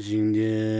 今天。